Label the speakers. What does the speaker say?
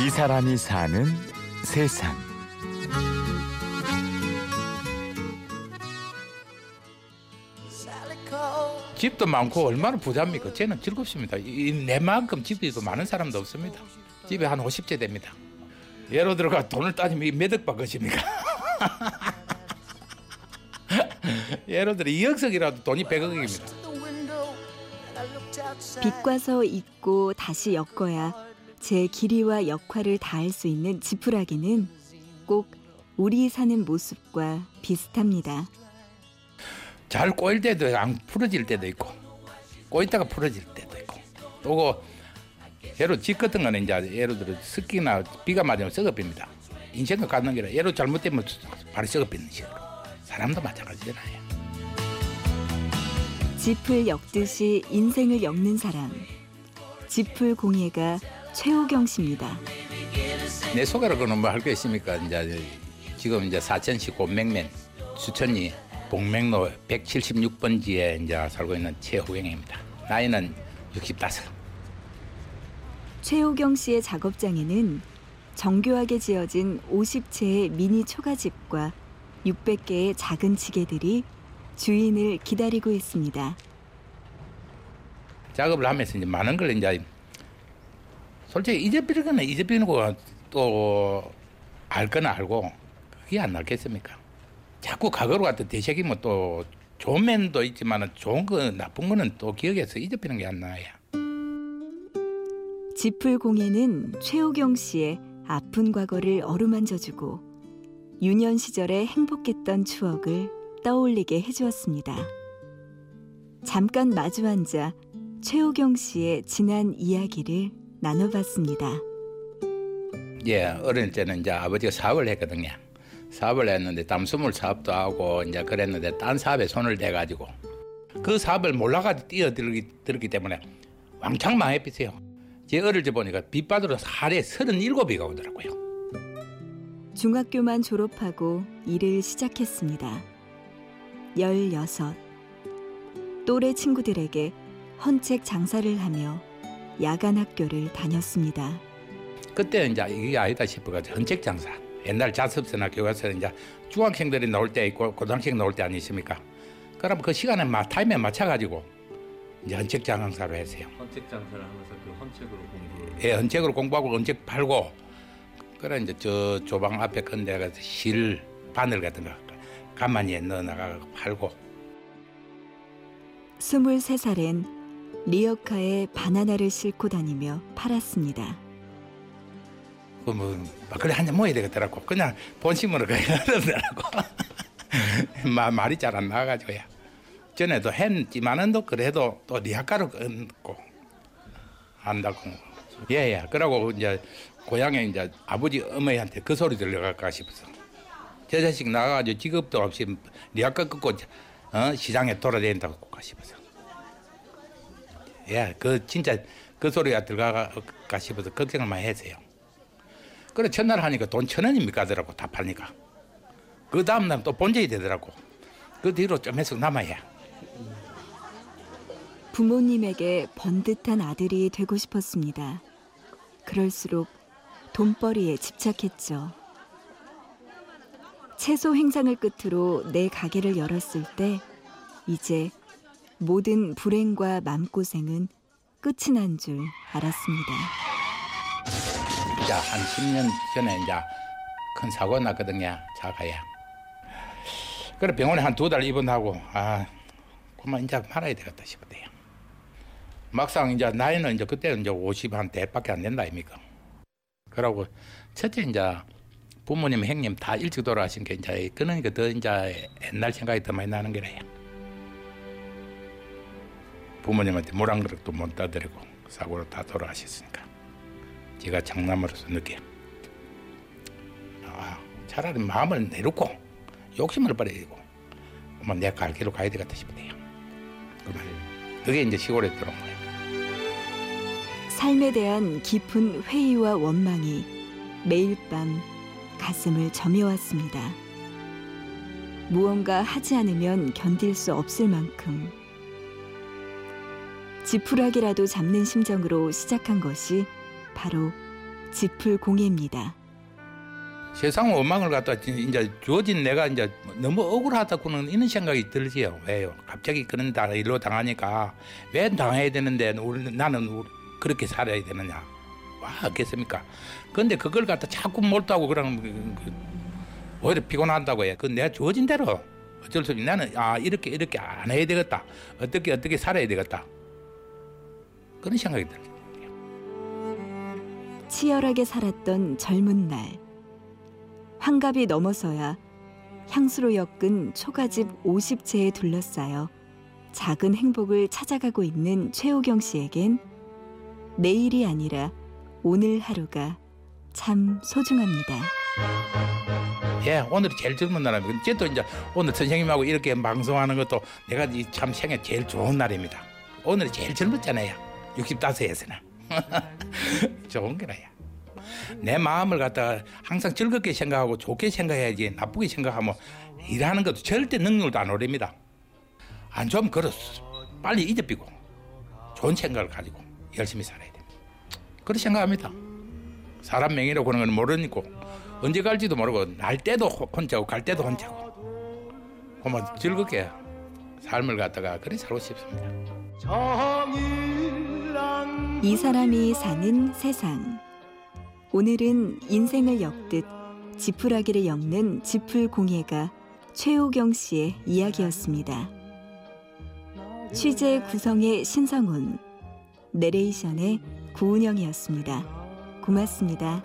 Speaker 1: 이 사람이 사는 세상.
Speaker 2: 집도 많고 얼마나 부자입니까? 저는 즐겁습니다. 이- 내만큼 집이 더 많은 사람도 없습니다. 집에 한 50채 됩니다. 예로 들어가 돈을 따지면 이몇 억박 것입니까? 예를 들어 2억석이라도 돈이 100억입니다.
Speaker 3: 빚과서 잊고 다시 엮어야 제 길이와 역할을 다할 수 있는 지푸라기는 꼭 우리 사는 모습과 비슷합니다.
Speaker 2: 잘 꼬일 때도 안 풀어질 때도 있고 꼬있다가 풀어질 때도 있고 또고 예로 집 같은 거는 이제 예를 들어 습기나 비가 맞으면 썩어빕니다. 인생도 갖는 게라 예로 잘못되면 바로 썩어비는 식으로 사람도 마찬가지잖아요.
Speaker 3: 짚을 엮듯이 인생을 엮는 사람. 짚을 공예가 최호경 씨입니다.
Speaker 2: 내 소개로 그는 뭐할거 있습니까? 이제 지금 이제 사천시 곤맹면 수천리 봉맹로 176번지에 이제 살고 있는 최호경입니다. 나이는 65.
Speaker 3: 최호경 씨의 작업장에는 정교하게 지어진 50채의 미니 초가집과 600개의 작은 지게들이 주인을 기다리고 있습니다.
Speaker 2: 작업을 하면서 이제 많은 걸 이제 솔직히 잊어버리거나 잊어버리고 또 알거나 알고 그게 안 낫겠습니까? 자꾸 과거로 갖다 되새기면 또 좋은 면도 있지만 좋은 거 나쁜 거는 또 기억에서 잊어버리는 게 안 나요.
Speaker 3: 지풀 공예는 최호경 씨의 아픈 과거를 어루만져주고 유년 시절의 행복했던 추억을 떠올리게 해주었습니다. 잠깐 마주 앉아 최호경 씨의 지난 이야기를 나눠봤습니다.
Speaker 2: 예, 어릴 때는 이제 아버지가 사업을 했거든요. 사업을 했는데 담수물 사업도 하고 이제 그랬는데 딴 사업에 손을 대가지고 그 사업을 몰라가지고 뛰어들기 들기 때문에 왕창 망해비세요. 제 어릴 때 보니까 빚받으러 하루에 37비가 오더라고요.
Speaker 3: 중학교만 졸업하고 일을 시작했습니다. 16. 또래 친구들에게 헌책 장사를 하며 야간 학교를 다녔습니다.
Speaker 2: 그때 이제 이게 아니다 싶어가지고 헌책 장사. 옛날 자습서나 교과서 이제 중학생들이 나올 때 있고 고등학생 나올 때 아니십니까? 그럼 그 시간에 막 타임에 맞춰가지고 이제 헌책 장사로 했어요.
Speaker 4: 헌책 장사를 하면서 그 헌책으로 공부를
Speaker 2: 예, 헌책으로 공부하고 헌책 팔고 그래 이제 저 조방 앞에 큰 데 가서 실 바늘 같은 거 가만히 넣어 나가 팔고
Speaker 3: 23살엔 리어카에 바나나를 싣고 다니며 팔았습니다.
Speaker 2: 그뭐 막걸리 한잔 먹어야 되겠더라고. 그냥 본심으로 그러더라고. 마- 말이 잘 안 나가지고요 전에도 했지만은도 그래도 또 리아카로 끌고 한다고. 예예. 그러고 이제 고향에 이제 아버지 어머니한테 그 소리 들려갈까 싶어서. 저 자식 나가가지고 직업도 없이 리아카 끌고 어? 시장에 돌아다닌다고 싶어서 예 그 진짜 그 소리가 들어갈까 싶어서 걱정을 많이 했어요. 그래 첫날 하니까 돈 천 원입니까 하더라고 다 팔니까 그 다음날 또 본전이 되더라고 그 뒤로 좀 해서 남아야
Speaker 3: 부모님에게 번듯한 아들이 되고 싶었습니다. 그럴수록 돈벌이에 집착했죠. 채소 행상을 끝으로 내 가게를 열었을 때 이제 모든 불행과 맘고생은 끝이 난 줄 알았습니다.
Speaker 2: 한 10년 전에 이제 큰 사고 났거든요. 차가야. 그래 병원에 한 두 달 입원하고 아 그만 이제 말아야 되겠다 싶었대요. 막상 이제 나이는 이제 그때 이제 50한 대밖에 안 된다 아닙니까? 그러고 첫째 이제 부모님 형님 다 일찍 돌아가신 게 이제 그러니까 더 이제 옛날 생각이 더 많이 나는 게래요 부모님한테 물 한 그릇도 못 따드리고 사고로 다 돌아가셨으니까. 제가 장남으로서 느껴 아, 차라리 마음을 내놓고 욕심을 버리고 그만 내가 갈 길로 가야 되겠다 싶대요. 그만 그게 이제 시골에 들어온 거예요.
Speaker 3: 삶에 대한 깊은 회의와 원망이 매일 밤 가슴을 점여왔습니다. 무언가 하지 않으면 견딜 수 없을 만큼 지푸라기라도 잡는 심정으로 시작한 것이 바로 지풀공예입니다.
Speaker 2: 세상 원망을 갖다 이제 주어진 내가 이제 너무 억울하다고는 이런 생각이 들지요. 왜요? 갑자기 그런 다 일로 당하니까 왜 당해야 되는데 나는 그렇게 살아야 되느냐? 와 어겠습니까? 근데 그걸 갖다 자꾸 몰두하고 그러면 그- 그 오히려 피곤한다고 해. 그 내가 주어진 대로 어쩔 수 없이 나는 아 이렇게 이렇게 안 해야 되겠다. 어떻게 어떻게 살아야 되겠다. 그런 생각이 들어요.
Speaker 3: 치열하게 살았던 젊은 날. 환갑이 넘어서야 향수로 엮은 초가집 50채에 둘러싸여 작은 행복을 찾아가고 있는 최호경 씨에겐 내일이 아니라 오늘 하루가 참 소중합니다.
Speaker 2: 예, 오늘이 제일 젊은 날입니다. 저도 이제 오늘 선생님하고 이렇게 방송하는 것도 내가 이참 생애 제일 좋은 날입니다. 오늘이 제일 젊었잖아요. 65에서는. 좋은 거라야. 내 마음을 갖다가 항상 즐겁게 생각하고 좋게 생각해야지 나쁘게 생각하면 일하는 것도 절대 능률도 안 오릅니다. 안 좋으면 그렇 빨리 잊어비고 좋은 생각을 가지고 열심히 살아야 됩니다. 그렇게 생각합니다. 사람 명의로 그런 건 모르니까 언제 갈지도 모르고 날 때도 호- 혼자고 갈 때도 혼자고 그러면 즐겁게 삶을 갖다가 그리 살고 싶습니다.
Speaker 3: 이 사람이 사는 세상. 오늘은 인생을 엮듯 지푸라기를 엮는 지풀공예가 최호경 씨의 이야기였습니다. 취재 구성의 신성훈, 내레이션의 구운영이었습니다. 고맙습니다.